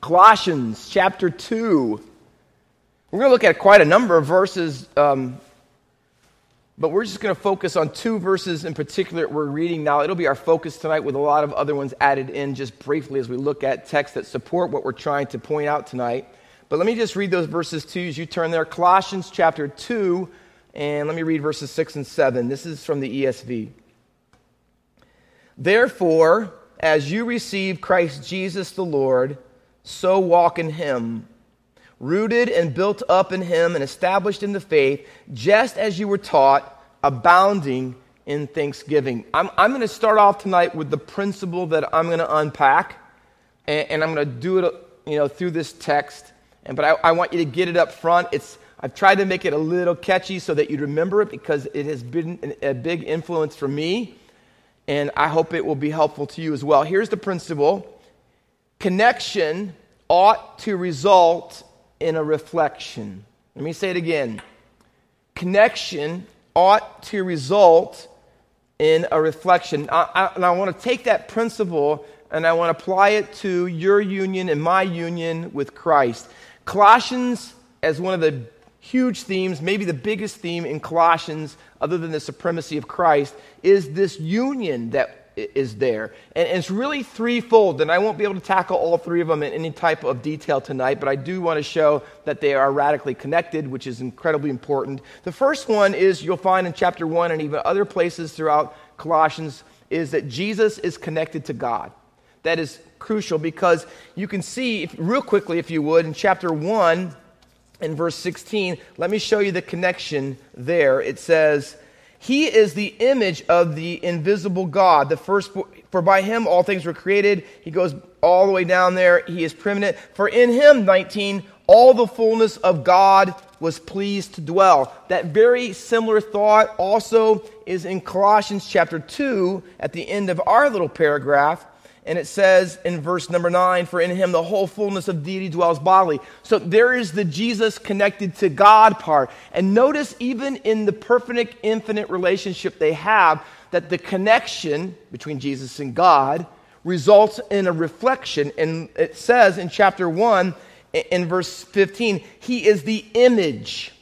Colossians chapter 2. We're going to look at quite a number of verses, um, but we're just going to focus on two verses in particular we're reading now. It'll be our focus tonight with a lot of other ones added in just briefly as we look at texts that support what we're trying to point out tonight. But let me just read those verses to you as you turn there. Colossians chapter 2, and let me read verses 6 and 7. This is from the ESV. Therefore, as you receive Christ Jesus the Lord, so walk in him, rooted and built up in him and established in the faith, just as you were taught, abounding in thanksgiving. I'm, I'm going to start off tonight with the principle that I'm going to unpack, and, and I'm going to do it you know, through this text. And, but I, I want you to get it up front. It's, I've tried to make it a little catchy so that you'd remember it because it has been a big influence for me, and I hope it will be helpful to you as well. Here's the principle connection ought to result in a reflection. Let me say it again. Connection ought to result in a reflection. I, I, and I want to take that principle and I want to apply it to your union and my union with Christ. Colossians, as one of the huge themes, maybe the biggest theme in Colossians, other than the supremacy of Christ, is this union that is there. And it's really threefold, and I won't be able to tackle all three of them in any type of detail tonight, but I do want to show that they are radically connected, which is incredibly important. The first one is you'll find in chapter 1 and even other places throughout Colossians is that Jesus is connected to God. That is crucial because you can see, if, real quickly, if you would, in chapter 1 and verse 16, let me show you the connection there. It says, he is the image of the invisible God, the first, for by him all things were created. He goes all the way down there. He is preeminent. For in him, 19, all the fullness of God was pleased to dwell. That very similar thought also is in Colossians chapter 2 at the end of our little paragraph. And it says in verse number nine, for in him the whole fullness of deity dwells bodily. So there is the Jesus connected to God part. And notice, even in the perfect, infinite relationship they have, that the connection between Jesus and God results in a reflection. And it says in chapter 1, in verse 15, he is the image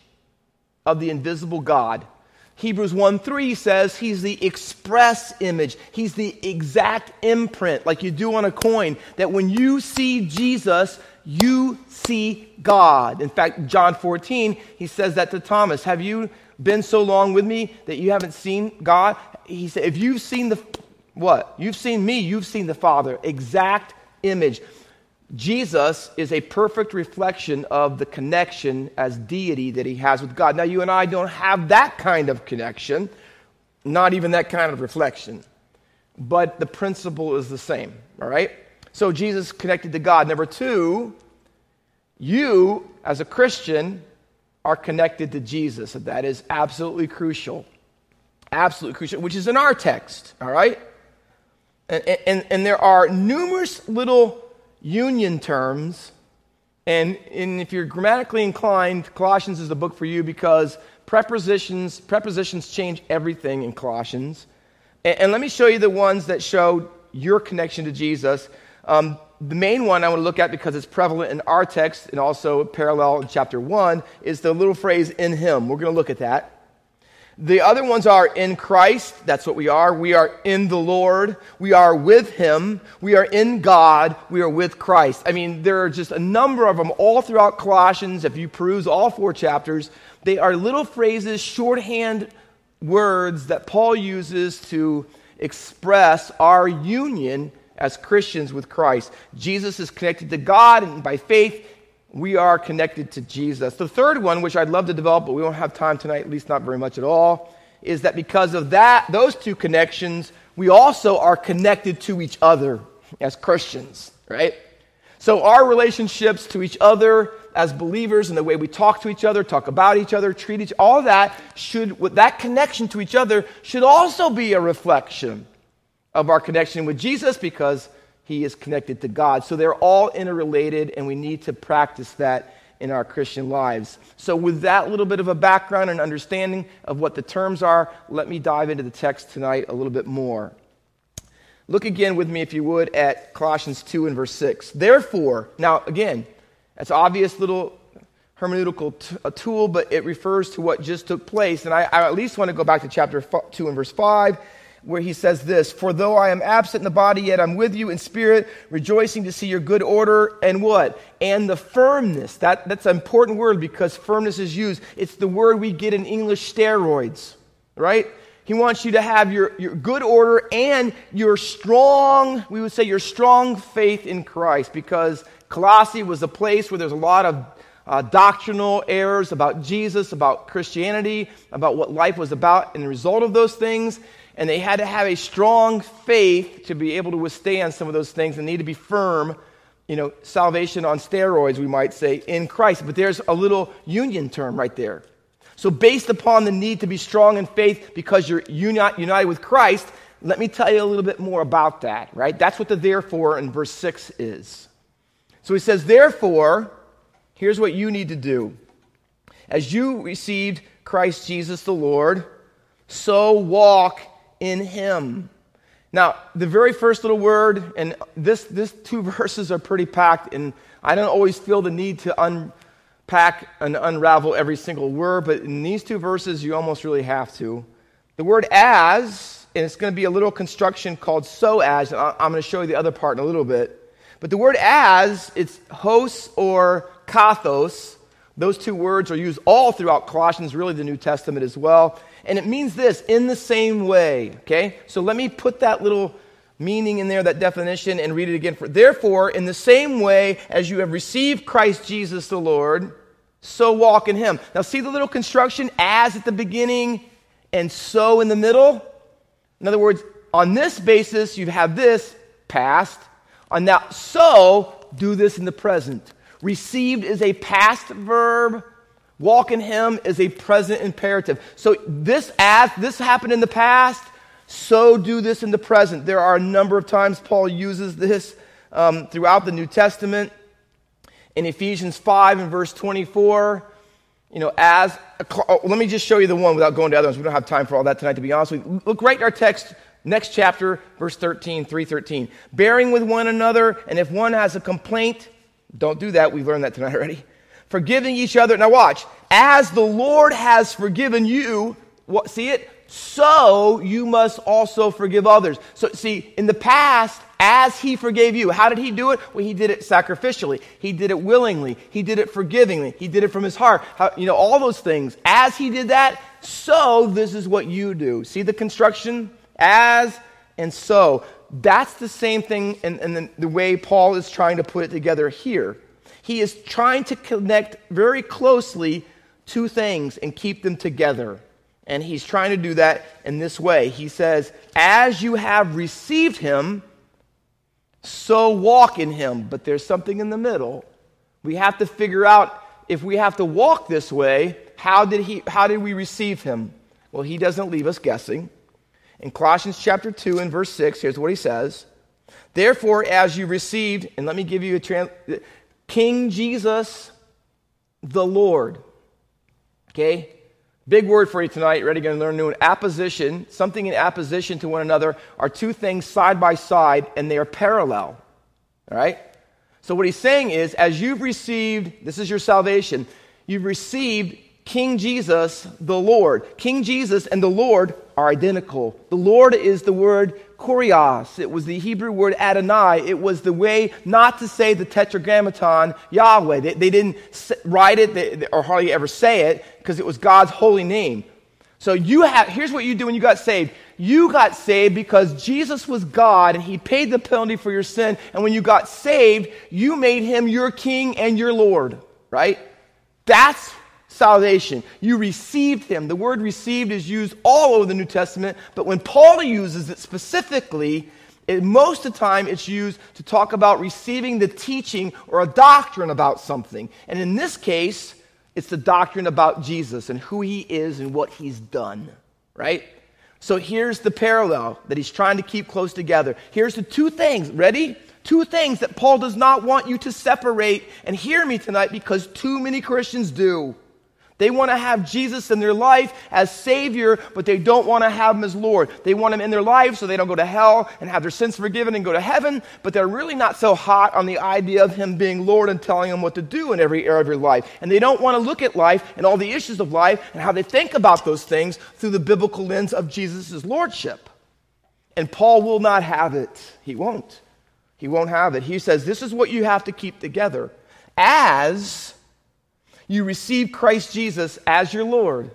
of the invisible God Hebrews 1 3 says he's the express image. He's the exact imprint, like you do on a coin, that when you see Jesus, you see God. In fact, John 14, he says that to Thomas Have you been so long with me that you haven't seen God? He said, If you've seen the what? You've seen me, you've seen the Father. Exact image. Jesus is a perfect reflection of the connection as deity that he has with God. Now, you and I don't have that kind of connection, not even that kind of reflection, but the principle is the same, all right? So, Jesus connected to God. Number two, you, as a Christian, are connected to Jesus. And that is absolutely crucial. Absolutely crucial, which is in our text, all right? And, and, and there are numerous little union terms. And, and if you're grammatically inclined, Colossians is the book for you because prepositions, prepositions change everything in Colossians. And, and let me show you the ones that show your connection to Jesus. Um, the main one I want to look at because it's prevalent in our text and also parallel in chapter 1 is the little phrase in him. We're going to look at that. The other ones are in Christ. That's what we are. We are in the Lord. We are with Him. We are in God. We are with Christ. I mean, there are just a number of them all throughout Colossians. If you peruse all four chapters, they are little phrases, shorthand words that Paul uses to express our union as Christians with Christ. Jesus is connected to God, and by faith, we are connected to Jesus. The third one, which I'd love to develop, but we won't have time tonight, at least not very much at all, is that because of that, those two connections, we also are connected to each other as Christians, right? So our relationships to each other as believers and the way we talk to each other, talk about each other, treat each all that should that connection to each other should also be a reflection of our connection with Jesus because he is connected to God. So they're all interrelated, and we need to practice that in our Christian lives. So, with that little bit of a background and understanding of what the terms are, let me dive into the text tonight a little bit more. Look again with me, if you would, at Colossians 2 and verse 6. Therefore, now again, that's obvious little hermeneutical t- tool, but it refers to what just took place. And I, I at least want to go back to chapter 2 and verse 5, where he says this For though I am absent in the body, yet I'm with you in spirit, rejoicing to see your good order and what? And the firmness. That, that's an important word because firmness is used. It's the word we get in English steroids, right? He wants you to have your, your good order and your strong, we would say, your strong faith in Christ because Colossae was a place where there's a lot of uh, doctrinal errors about Jesus, about Christianity, about what life was about, and the result of those things. And they had to have a strong faith to be able to withstand some of those things and need to be firm, you know, salvation on steroids, we might say, in Christ. But there's a little union term right there. So, based upon the need to be strong in faith because you're united with Christ, let me tell you a little bit more about that, right? That's what the therefore in verse 6 is. So he says, Therefore, here's what you need to do. As you received Christ Jesus the Lord, so walk in him. Now, the very first little word, and this, this two verses are pretty packed, and I don't always feel the need to unpack and unravel every single word, but in these two verses, you almost really have to. The word as, and it's going to be a little construction called so as, and I'm going to show you the other part in a little bit. But the word as, it's hos or kathos. Those two words are used all throughout Colossians, really the New Testament as well. And it means this in the same way. Okay? So let me put that little meaning in there, that definition, and read it again. For, Therefore, in the same way as you have received Christ Jesus the Lord, so walk in him. Now, see the little construction as at the beginning and so in the middle? In other words, on this basis, you have this past. On that so, do this in the present. Received is a past verb. Walk in him is a present imperative. So this as this happened in the past, so do this in the present. There are a number of times Paul uses this um, throughout the New Testament. In Ephesians 5 and verse 24, you know, as, oh, let me just show you the one without going to others. We don't have time for all that tonight, to be honest with you. Look right in our text, next chapter, verse 13, 313. Bearing with one another, and if one has a complaint, don't do that. We've learned that tonight already. Forgiving each other. Now watch. As the Lord has forgiven you, what, see it? so you must also forgive others. So, see, in the past, as he forgave you, how did he do it? Well, he did it sacrificially. He did it willingly. He did it forgivingly. He did it from his heart. How, you know, all those things. As he did that, so this is what you do. See the construction? As and so. That's the same thing in, in the, the way Paul is trying to put it together here. He is trying to connect very closely two things and keep them together. And he's trying to do that in this way. He says, As you have received him, so walk in him. But there's something in the middle. We have to figure out if we have to walk this way, how did, he, how did we receive him? Well, he doesn't leave us guessing. In Colossians chapter 2 and verse 6, here's what he says Therefore, as you received, and let me give you a trans, King Jesus the Lord. Okay? Big word for you tonight. Ready? To learn new. Apposition, something in apposition to one another, are two things side by side, and they are parallel. All right? So what he's saying is, as you've received, this is your salvation, you've received King Jesus, the Lord. King Jesus and the Lord are identical. The Lord is the word kurios. It was the Hebrew word Adonai. It was the way not to say the tetragrammaton Yahweh. They, they didn't write it they, or hardly ever say it because it was God's holy name. So you have, here's what you do when you got saved. You got saved because Jesus was God and he paid the penalty for your sin. And when you got saved, you made him your king and your Lord, right? That's salvation. You received him. The word received is used all over the New Testament, but when Paul uses it specifically, it, most of the time it's used to talk about receiving the teaching or a doctrine about something. And in this case, it's the doctrine about Jesus and who he is and what he's done, right? So here's the parallel that he's trying to keep close together. Here's the two things. Ready? Two things that Paul does not want you to separate. And hear me tonight because too many Christians do. They want to have Jesus in their life as Savior, but they don't want to have Him as Lord. They want Him in their life so they don't go to hell and have their sins forgiven and go to heaven, but they're really not so hot on the idea of Him being Lord and telling them what to do in every area of your life. And they don't want to look at life and all the issues of life and how they think about those things through the biblical lens of Jesus' Lordship. And Paul will not have it. He won't. He won't have it. He says, This is what you have to keep together. As you receive Christ Jesus as your Lord.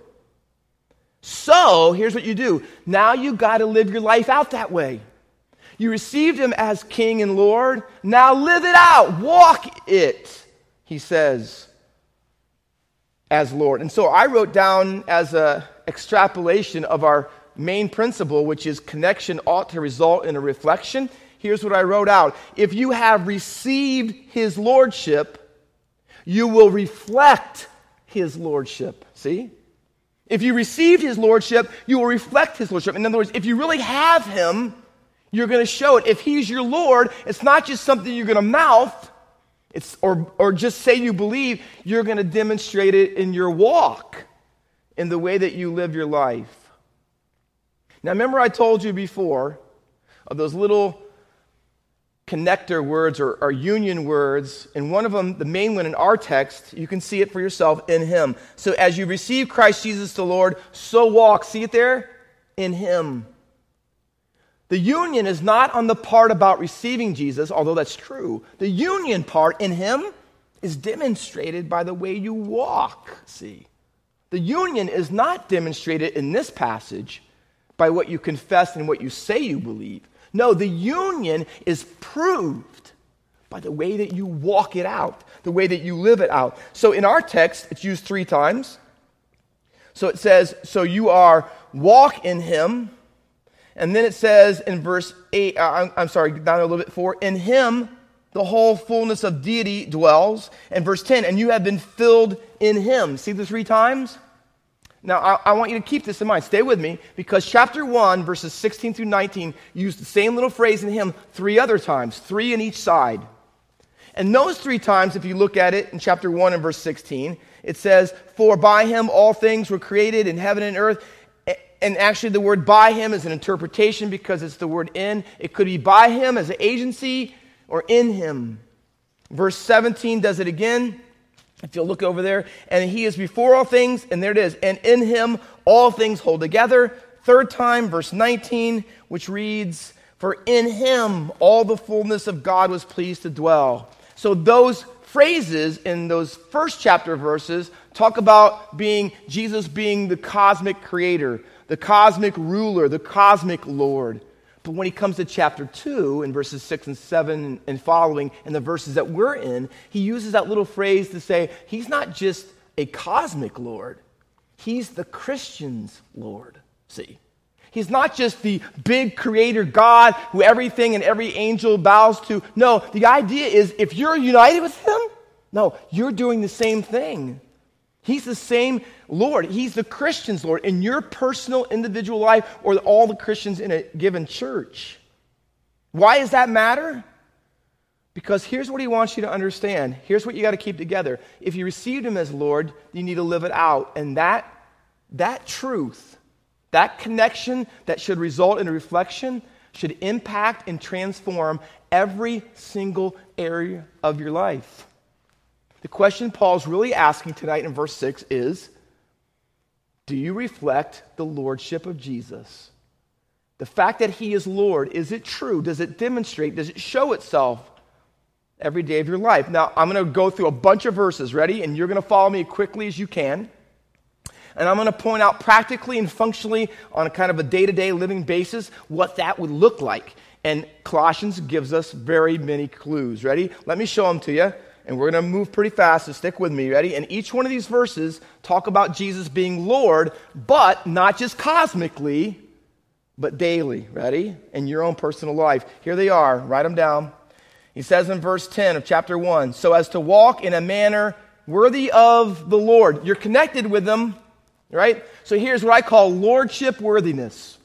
So, here's what you do. Now you got to live your life out that way. You received him as King and Lord. Now live it out. Walk it, he says, as Lord. And so I wrote down as a extrapolation of our main principle, which is connection ought to result in a reflection. Here's what I wrote out. If you have received his lordship, you will reflect his lordship. See? If you receive his lordship, you will reflect his lordship. In other words, if you really have him, you're going to show it. If he's your Lord, it's not just something you're going to mouth it's, or, or just say you believe, you're going to demonstrate it in your walk, in the way that you live your life. Now, remember, I told you before of those little connector words or, or, union words, and one of them, the main one in our text, you can see it for yourself in Him. So as you receive Christ Jesus the Lord, so walk. See it there? In Him. The union is not on the part about receiving Jesus, although that's true. The union part in Him is demonstrated by the way you walk. See? The union is not demonstrated in this passage by what you confess and what you say you believe. No, the union is proved by the way that you walk it out, the way that you live it out. So in our text, it's used three times. So it says, So you are walk in him. And then it says in verse 8, uh, I'm, I'm sorry, down a little bit four, in him the whole fullness of deity dwells. And verse 10, and you have been filled in him. See the three times? Now, I, I, want you to keep this in mind. Stay with me because chapter 1, verses 16 through 19, used the same little phrase in him three other times, three in each side. And those three times, if you look at it in chapter 1 and verse 16, it says, For by him all things were created in heaven and earth. And actually, the word by him is an interpretation because it's the word in. It could be by him as an agency or in him. Verse 17 does it again. If you'll look over there, and he is before all things, and there it is, and in him all things hold together. Third time, verse 19, which reads, For in him all the fullness of God was pleased to dwell. So those phrases in those first chapter verses talk about being Jesus being the cosmic creator, the cosmic ruler, the cosmic Lord. But when he comes to chapter 2, in verses 6 and 7 and following, and the verses that we're in, he uses that little phrase to say, he's not just a cosmic Lord, he's the Christian's Lord. See? He's not just the big creator God who everything and every angel bows to. No, the idea is if you're united with him, no, you're doing the same thing. He's the same Lord. He's the Christian's Lord in your personal, individual life or all the Christians in a given church. Why does that matter? Because here's what he wants you to understand. Here's what you got to keep together. If you received him as Lord, you need to live it out. And that, that truth, that connection that should result in a reflection, should impact and transform every single area of your life. The question Paul's really asking tonight in verse 6 is Do you reflect the lordship of Jesus? The fact that he is Lord, is it true? Does it demonstrate? Does it show itself every day of your life? Now, I'm going to go through a bunch of verses. Ready? And you're going to follow me as quickly as you can. And I'm going to point out practically and functionally on a kind of a day to day living basis what that would look like. And Colossians gives us very many clues. Ready? Let me show them to you and we're going to move pretty fast, so stick with me. Ready? And each one of these verses talk about Jesus being Lord, but not just cosmically, but daily. Ready? In your own personal life. Here they are. Write them down. He says in verse 10 of chapter 1 so as to walk in a manner worthy of the Lord. You're connected with them, right? So here's what I call lordship worthiness.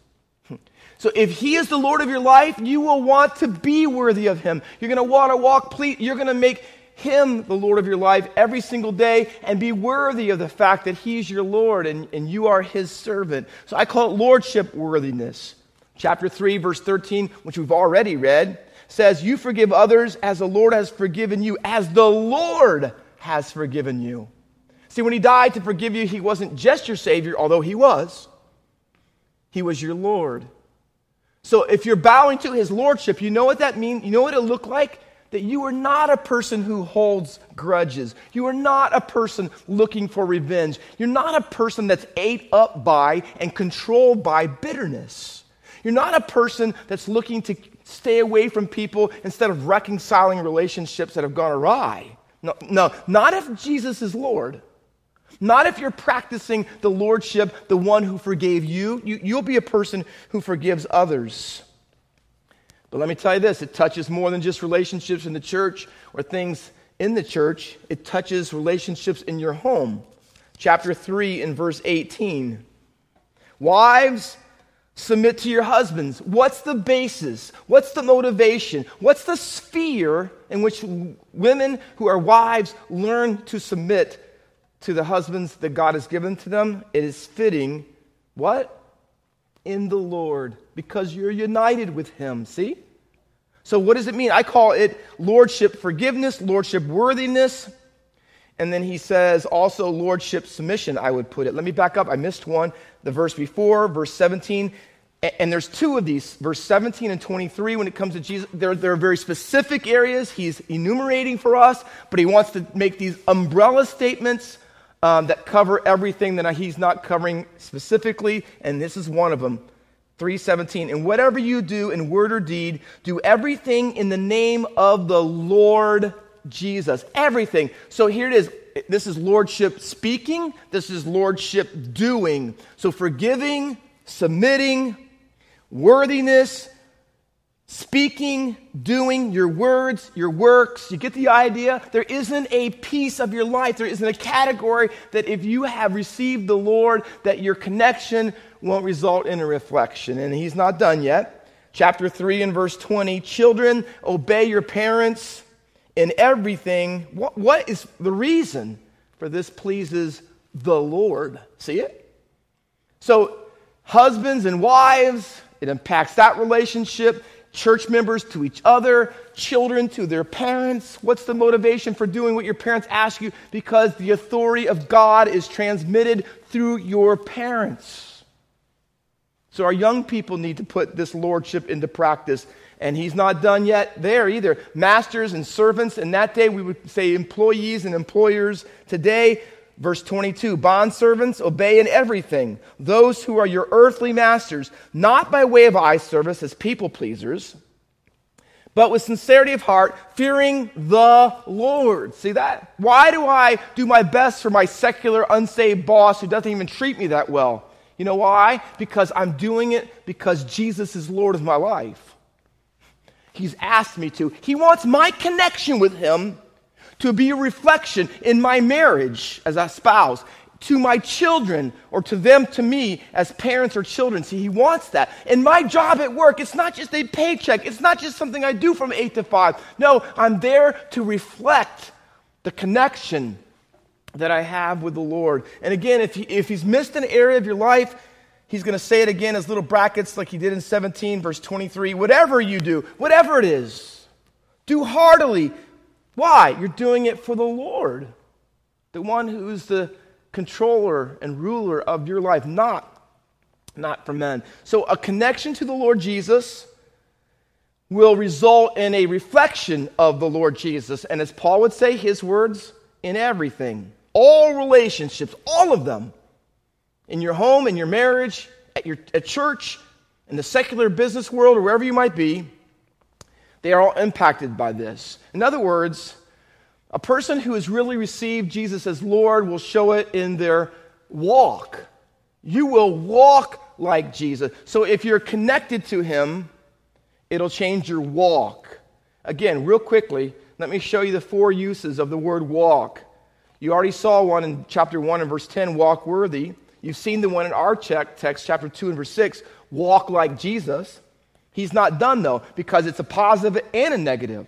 So if he is the Lord of your life, you will want to be worthy of him. You're going to want to walk, please, you're going to make Him the Lord of your life every single day and be worthy of the fact that He's your Lord and, and you are His servant. So I call it lordship worthiness. Chapter 3, verse 13, which we've already read, says, You forgive others as the Lord has forgiven you, as the Lord has forgiven you. See, when He died to forgive you, He wasn't just your Savior, although He was, He was your Lord. So if you're bowing to His Lordship, you know what that means? You know what it looked like? That you are not a person who holds grudges. You are not a person looking for revenge. You're not a person that's ate up by and controlled by bitterness. You're not a person that's looking to stay away from people instead of reconciling relationships that have gone awry. No, no not if Jesus is Lord. Not if you're practicing the Lordship, the one who forgave you. you you'll be a person who forgives others. But let me tell you this it touches more than just relationships in the church or things in the church, it touches relationships in your home. Chapter 3 and verse 18. Wives, submit to your husbands. What's the basis? What's the motivation? What's the sphere in which women who are wives learn to submit to the husbands that God has given to them? It is fitting. What? In the Lord because you're united with Him. See? So, what does it mean? I call it lordship forgiveness, lordship worthiness. And then he says also lordship submission, I would put it. Let me back up. I missed one. The verse before, verse 17. And there's two of these, verse 17 and 23, when it comes to Jesus. There, there are very specific areas he's enumerating for us, but he wants to make these umbrella statements um, that cover everything that he's not covering specifically, and this is one of them. 3:17 and whatever you do in word or deed do everything in the name of the Lord Jesus. Everything. So here it is. This is lordship speaking. This is lordship doing. So forgiving submitting worthiness speaking, doing, your words, your works. You get the idea? There isn't a piece of your life, there isn't a category that if you have received the Lord, that your connection won't result in a reflection. And he's not done yet. Chapter 3 and verse 20 Children, obey your parents in everything. What, what is the reason for this pleases the Lord? See it? So, husbands and wives, it impacts that relationship church members to each other, children to their parents. What's the motivation for doing what your parents ask you? Because the authority of God is transmitted through your parents. So our young people need to put this lordship into practice. And he's not done yet there either. Masters and servants, in that day we would say employees and employers. Today, Verse 22 Bondservants, obey in everything those who are your earthly masters, not by way of eye service as people pleasers, but with sincerity of heart, fearing the Lord. See that? Why do I do my best for my secular, unsaved boss who doesn't even treat me that well? You know why? Because I'm doing it because Jesus is Lord of my life. He's asked me to. He wants my connection with Him to be a reflection in my marriage as a spouse, to my children, or to them to me as parents or children. See, he wants that. In my job at work, it's not just a paycheck, it's not just something I do from 8 to 5. No, I'm there to reflect the connection that I have with the Lord. And again, if, he, if he's missed an area of your life, he's going to say it again as little brackets like he did in 17, verse 23. Whatever you do, whatever it is, do heartily why? You're doing it for the Lord, the one who's the controller and ruler of your life, not, not for men. So a connection to the Lord Jesus will result in a reflection of the Lord Jesus. And as Paul would say, his words in everything, all relationships, all of them, in your home, in your marriage, at your at church, in the secular business world, or wherever you might be, they are all impacted by this. In other words, a person who has really received Jesus as Lord will show it in their walk. You will walk like Jesus. So if you're connected to Him, it'll change your walk. Again, real quickly, let me show you the four uses of the word walk. You already saw one in chapter 1 and verse 10, walk worthy. You've seen the one in our text, chapter 2 and verse 6, walk like Jesus. He's not done though, because it's a positive and a negative.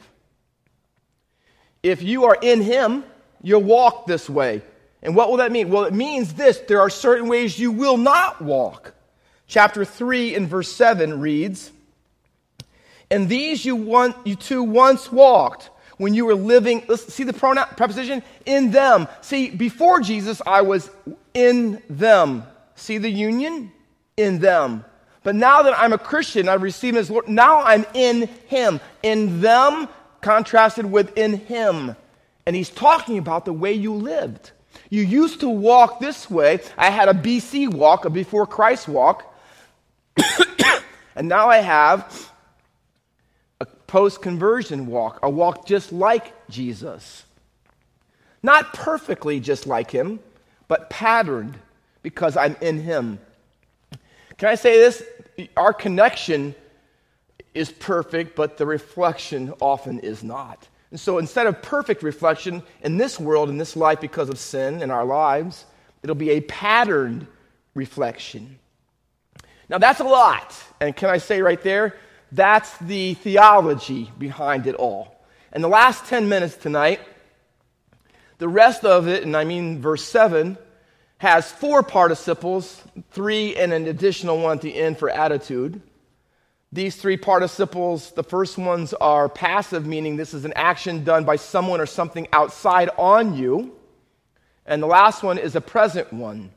if you are in Him, you'll walk this way. And what will that mean? Well, it means this there are certain ways you will not walk. Chapter 3 and verse 7 reads, And these you, want, you two once walked when you were living, Let's see the pronoun, preposition? In them. See, before Jesus, I was in them. See the union? In them. But now that I'm a Christian, I've received His Lord, now I'm in Him. In them, contrasted with in Him. And He's talking about the way you lived. You used to walk this way. I had a BC walk, a before Christ walk. and now I have a post conversion walk, a walk just like Jesus. Not perfectly just like him, but patterned because I'm in him. Can I say this? Our connection is perfect, but the reflection often is not. And so instead of perfect reflection in this world, in this life, because of sin in our lives, it'll be a patterned reflection. Now, that's a lot. And can I say right there, that's the theology behind it all. And the last 10 minutes tonight, the rest of it, and I mean verse 7, has four participles, three and an additional one at the end for attitude. These three participles, the first ones are passive, meaning this is an action done by someone or something outside on you. And the last one is a present one.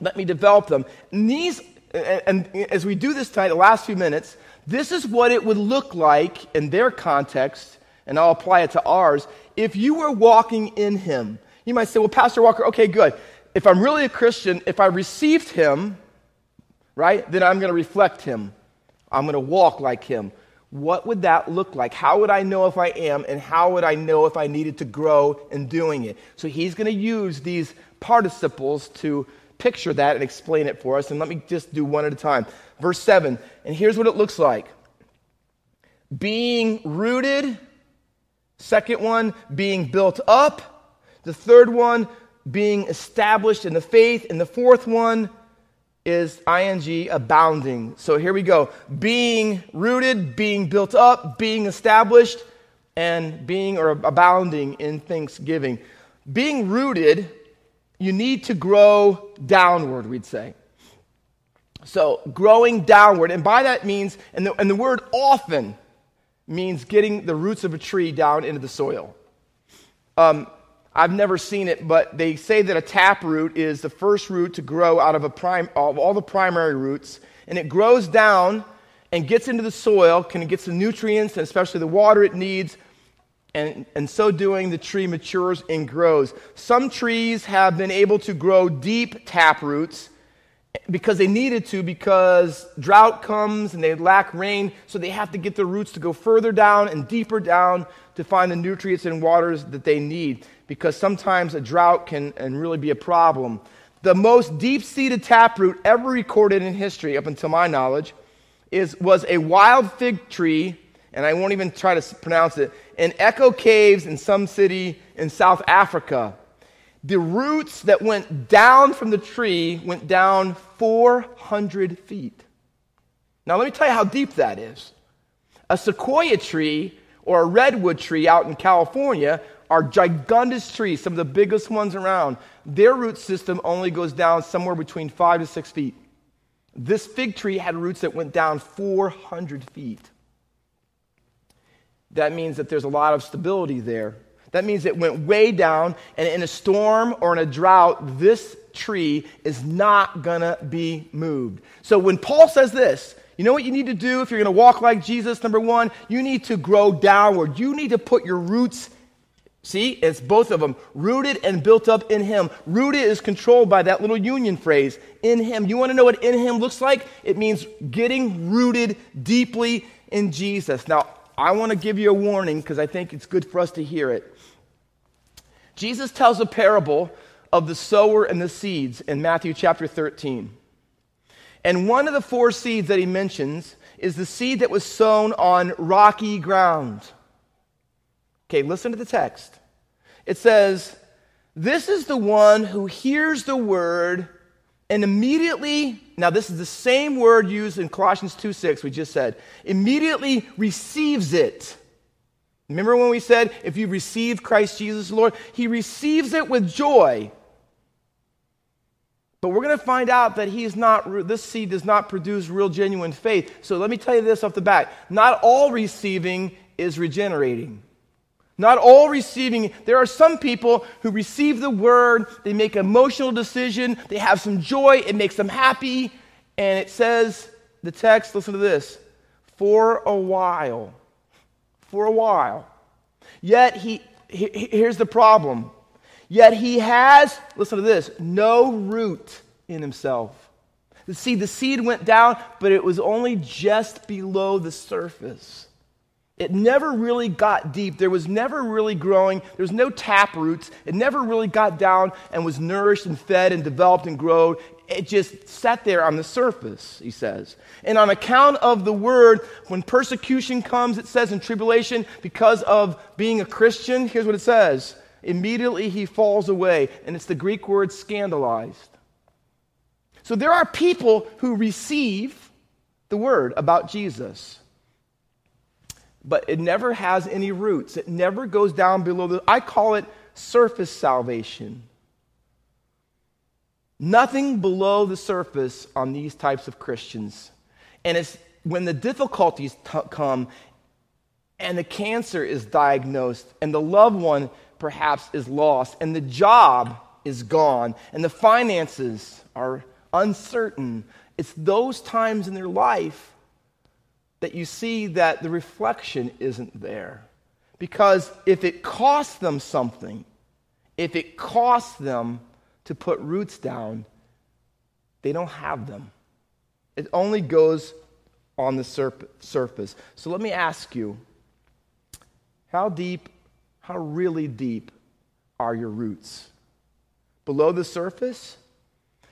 Let me develop them. And these, and as we do this tonight, the last few minutes, this is what it would look like in their context, and I'll apply it to ours, if you were walking in Him. You might say, well, Pastor Walker, okay, good. If I'm really a Christian, if I received Him, right? Then I'm going to reflect him. I'm going to walk like him. What would that look like? How would I know if I am, and how would I know if I needed to grow in doing it? So he's going to use these participles to picture that and explain it for us. And let me just do one at a time. Verse 7, and here's what it looks like being rooted. Second one, being built up. The third one, being established in the faith. And the fourth one, is ing abounding. So here we go. Being rooted, being built up, being established, and being or abounding in thanksgiving. Being rooted, you need to grow downward, we'd say. So growing downward, and by that means, and the, and the word often means getting the roots of a tree down into the soil. Um, I've never seen it, but they say that a tap root is the first root to grow out of, a of all the primary roots, and it grows down and gets into the soil, can get the nutrients and especially the water it needs, and, and so doing, the tree matures and grows. Some trees have been able to grow deep tap roots because they needed to, because drought comes and they lack rain, so they have to get their roots to go further down and deeper down to find the nutrients and waters that they need because sometimes a drought can and really be a problem. The most deep seated taproot ever recorded in history, up until my knowledge, is, was a wild fig tree, and I won't even try to pronounce it, in Echo Caves in some city in South Africa. The roots that went down from the tree went down 400 feet. Now, let me tell you how deep that is. A sequoia tree or a redwood tree out in California are gigantic trees, some of the biggest ones around. Their root system only goes down somewhere between five to six feet. This fig tree had roots that went down 400 feet. That means that there's a lot of stability there. That means it went way down, and in a storm or in a drought, this tree is not going to be moved. So when Paul says this, you know what you need to do if you're going to walk like Jesus? Number one, you need to grow downward. You need to put your roots See, it's both of them rooted and built up in Him. Rooted is controlled by that little union phrase, in Him. You want to know what in Him looks like? It means getting rooted deeply in Jesus. Now, I want to give you a warning because I think it's good for us to hear it. Jesus tells a parable of the sower and the seeds in Matthew chapter 13. And one of the four seeds that he mentions is the seed that was sown on rocky ground. Okay, listen to the text. It says, This is the one who hears the word and immediately, now this is the same word used in Colossians 2 6, we just said, immediately receives it. Remember when we said, if you receive Christ Jesus, Lord, he receives it with joy. But we're going to find out that he's not, this seed does not produce real, genuine faith. So let me tell you this off the bat. Not all receiving is regenerating. Not all receiving. There are some people who receive the word, they make an emotional decision, they have some joy, it makes them happy, and it says, the text, listen to this, for a while for a while. Yet he, he, here's the problem. Yet he has, listen to this, no root in himself. See, the seed went down, but it was only just below the surface. It never really got deep. There was never really growing. There was no tap roots. It never really got down and was nourished and fed and developed and grown it just sat there on the surface, he says. And on account of the word, when persecution comes, it says in tribulation, because of being a Christian, here's what it says immediately he falls away. And it's the Greek word scandalized. So there are people who receive the word about Jesus, but it never has any roots. It never goes down below the. I call it surface salvation. Nothing below the surface on these types of Christians. And it's when the difficulties t- come and the cancer is diagnosed and the loved one perhaps is lost and the job is gone and the finances are uncertain, it's those times in their life that you see that the reflection isn't there. Because if it costs them something, if it costs them to put roots down, they don't have them. It only goes on the surface. So let me ask you how deep, how really deep are your roots? Below the surface?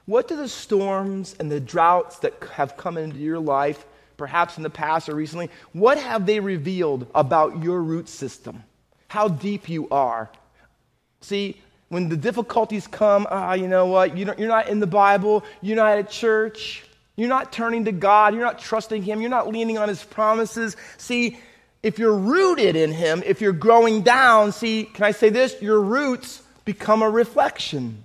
What do the storms and the droughts that have come into your life, perhaps in the past or recently, what have they revealed about your root system? How deep you are? See, when the difficulties come, ah, you know what? You you're not in the Bible. You're not at church. You're not turning to God. You're not trusting Him. You're not leaning on His promises. See, if you're rooted in Him, if you're growing down, see, can I say this? Your roots become a reflection.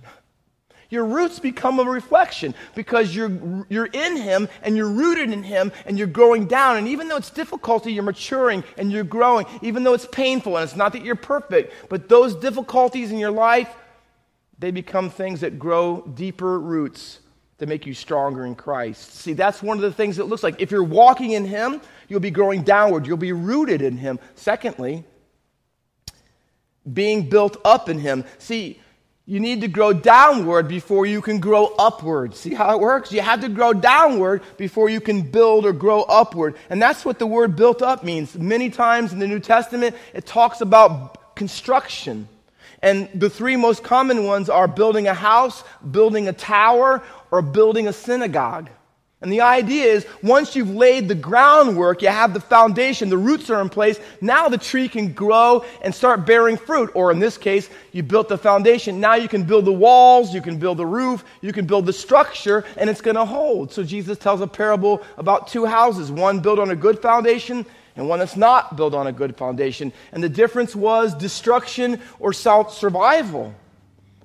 Your roots become a reflection because you're, you're in Him and you're rooted in Him and you're growing down. And even though it's difficulty, you're maturing and you're growing. Even though it's painful and it's not that you're perfect, but those difficulties in your life, they become things that grow deeper roots that make you stronger in Christ. See, that's one of the things it looks like. If you're walking in Him, you'll be growing downward, you'll be rooted in Him. Secondly, being built up in Him. See, you need to grow downward before you can grow upward. See how it works? You have to grow downward before you can build or grow upward. And that's what the word built up means. Many times in the New Testament, it talks about construction. And the three most common ones are building a house, building a tower, or building a synagogue. And the idea is once you've laid the groundwork, you have the foundation, the roots are in place, now the tree can grow and start bearing fruit. Or in this case, you built the foundation. Now you can build the walls, you can build the roof, you can build the structure, and it's going to hold. So Jesus tells a parable about two houses one built on a good foundation and one that's not built on a good foundation. And the difference was destruction or survival.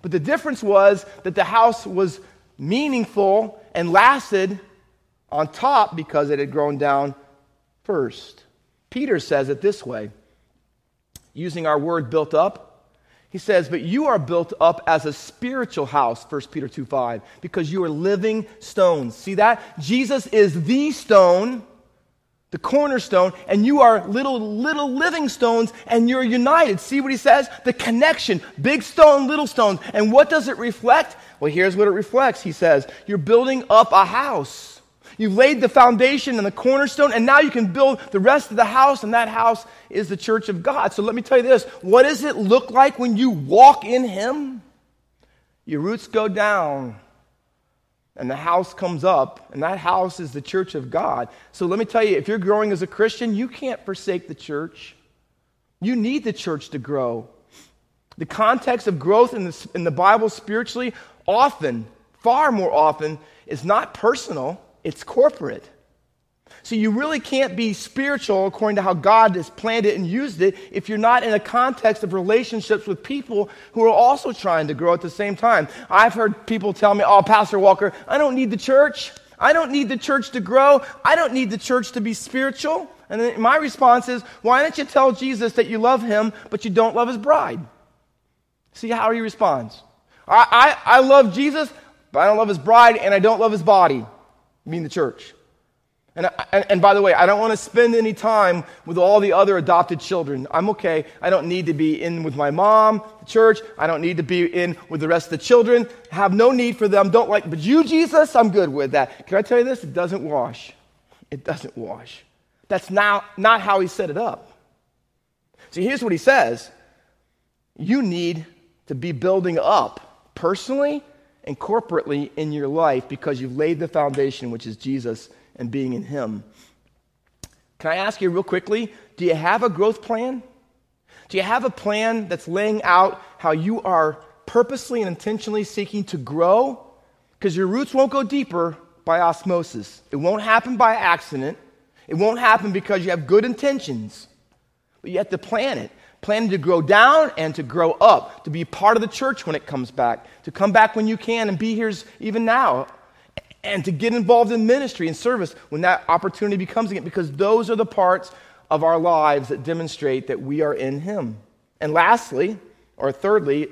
But the difference was that the house was meaningful and lasted on top because it had grown down first. Peter says it this way, using our word built up. He says, But you are built up as a spiritual house, 1 Peter 2 5, because you are living stones. See that? Jesus is the stone, the cornerstone, and you are little, little living stones, and you're united. See what he says? The connection, big stone, little stone. And what does it reflect? Well, here's what it reflects. He says, You're building up a house. You've laid the foundation and the cornerstone, and now you can build the rest of the house, and that house is the church of God. So let me tell you this what does it look like when you walk in Him? Your roots go down, and the house comes up, and that house is the church of God. So let me tell you if you're growing as a Christian, you can't forsake the church. You need the church to grow. The context of growth in the, in the Bible spiritually often, far more often, is not personal it's corporate. So you really can't be spiritual according to how God has planned it and used it if you're not in a context of relationships with people who are also trying to grow at the same time. I've heard people tell me, "Oh, Pastor Walker, I don't need the church. I don't need the church to grow. I don't need the church to be spiritual." And my response is, "Why don't you tell Jesus that you love him but you don't love his bride?" See how he responds. I, I, I love Jesus, but I don't love his bride and I don't love his body. Mean the church. And, and, by the way, I don't want to spend any time with all the other adopted children. I'm okay. I don't need to be in with my mom, the church. I don't need to be in with the rest of the children. Have no need for them. Don't like, but you, Jesus, I'm good with that. Can I tell you this? It doesn't wash. It doesn't wash. That's not, not how he set it up. See, here's what he says You need to be building up personally and corporately in your life because you've laid the foundation, which is Jesus and being in Him. Can I ask you real quickly do you have a growth plan? Do you have a plan that's laying out how you are purposely and intentionally seeking to grow? Because your roots won't go deeper by osmosis. It won't happen by accident. It won't happen because you have good intentions. But you have to plan it. Planning to grow down and to grow up, to be part of the church when it comes back, to come back when you can and be here even now and to get involved in ministry and service when that opportunity becomes again, because those are the parts of our lives that demonstrate that we are in Him. And lastly, or thirdly,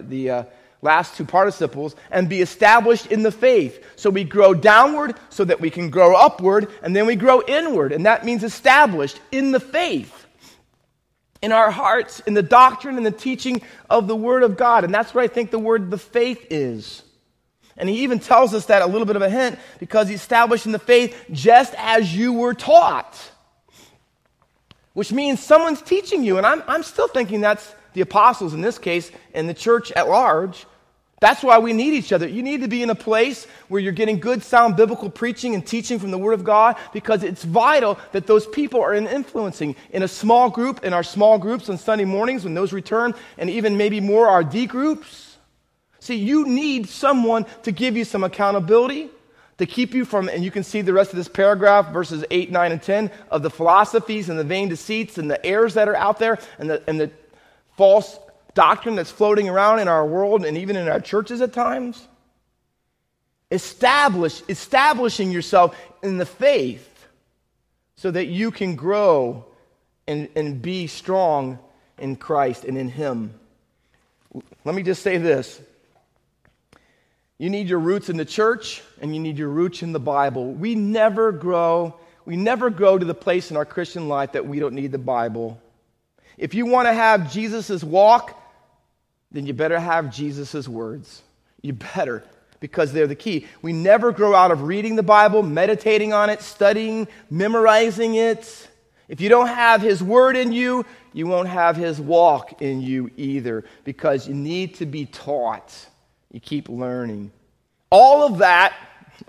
the uh, last two participles, and be established in the faith. So we grow downward so that we can grow upward, and then we grow inward. And that means established in the faith, in our hearts, in the doctrine and the teaching of the Word of God. And that's what I think the word the faith is. And he even tells us that a little bit of a hint because he's established in the faith just as you were taught. Which means someone's teaching you. And I'm, I'm still thinking that's the apostles in this case and the church at large. That's why we need each other. You need to be in a place where you're getting good, sound biblical preaching and teaching from the Word of God because it's vital that those people are influencing in a small group, in our small groups on Sunday mornings when those return, and even maybe more our D groups See, you need someone to give you some accountability, to keep you from, and you can see the rest of this paragraph, verses 8, 9, and 10, of the philosophies and the vain deceits and the errors that are out there and the, and the false doctrine that's floating around in our world and even in our churches at times. Establish, establishing yourself in the faith so that you can grow and, and be strong in Christ and in Him. Let me just say this you need your roots in the church and you need your roots in the Bible. We never grow, we never grow to the place in our Christian life that we don't need the Bible. If you want to have Jesus' walk, then you better have Jesus' words. You better, because they're the key. We never grow out of reading the Bible, meditating on it, studying, memorizing it. If you don't have His word in you, you won't have His walk in you either, because you need to be taught. You keep learning. All of that,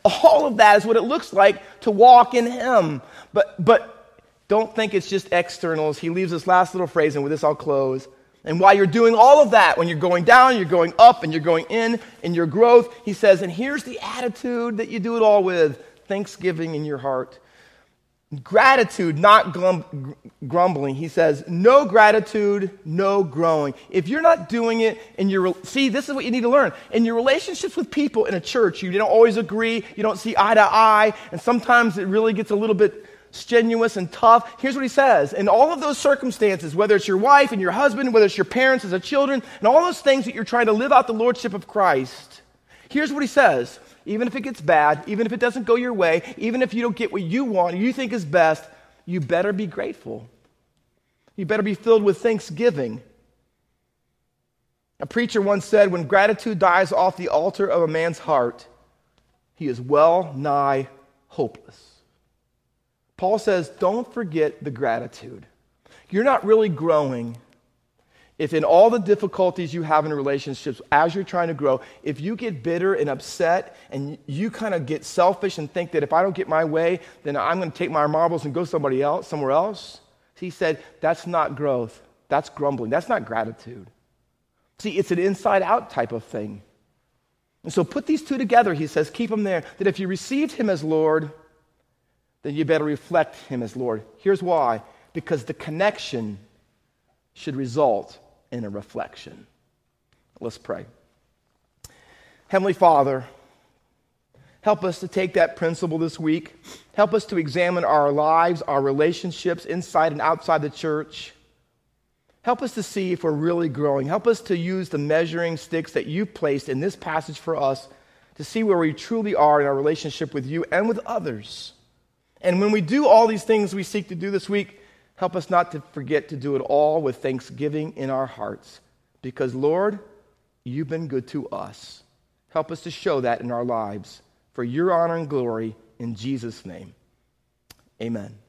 all of that is what it looks like to walk in Him. But, but don't think it's just externals. He leaves this last little phrase, and with this I'll close. And while you're doing all of that, when you're going down, you're going up, and you're going in in your growth, he says, and here's the attitude that you do it all with thanksgiving in your heart. Gratitude, not glum, grumbling. He says, no gratitude, no growing. If you're not doing it in your, see, this is what you need to learn. In your relationships with people in a church, you don't always agree, you don't see eye to eye, and sometimes it really gets a little bit strenuous and tough. Here's what he says. In all of those circumstances, whether it's your wife and your husband, whether it's your parents as a children, and all those things that you're trying to live out the lordship of Christ, here's what he says even if it gets bad, even if it doesn't go your way, even if you don't get what you want, you think is best, you better be grateful. You better be filled with thanksgiving. A preacher once said, When gratitude dies off the altar of a man's heart, he is well nigh hopeless. Paul says, Don't forget the gratitude. You're not really growing if in all the difficulties you have in relationships as you're trying to grow, if you get bitter and upset and you kind of get selfish and think that if I don't get my way, then I'm going to take my marbles and go somebody else, somewhere else, he said, that's not growth. That's grumbling. That's not gratitude. See, it's an inside out type of thing. And so put these two together, he says, keep them there. That if you received him as Lord, then you better reflect him as Lord. Here's why because the connection should result in a reflection. Let's pray. Heavenly Father, help us to take that principle this week. Help us to examine our lives, our relationships inside and outside the church. Help us to see if we're really growing. Help us to use the measuring sticks that you've placed in this passage for us to see where we truly are in our relationship with you and with others. And when we do all these things we seek to do this week, help us not to forget to do it all with thanksgiving in our hearts. Because, Lord, you've been good to us. Help us to show that in our lives for your honor and glory in Jesus' name. Amen.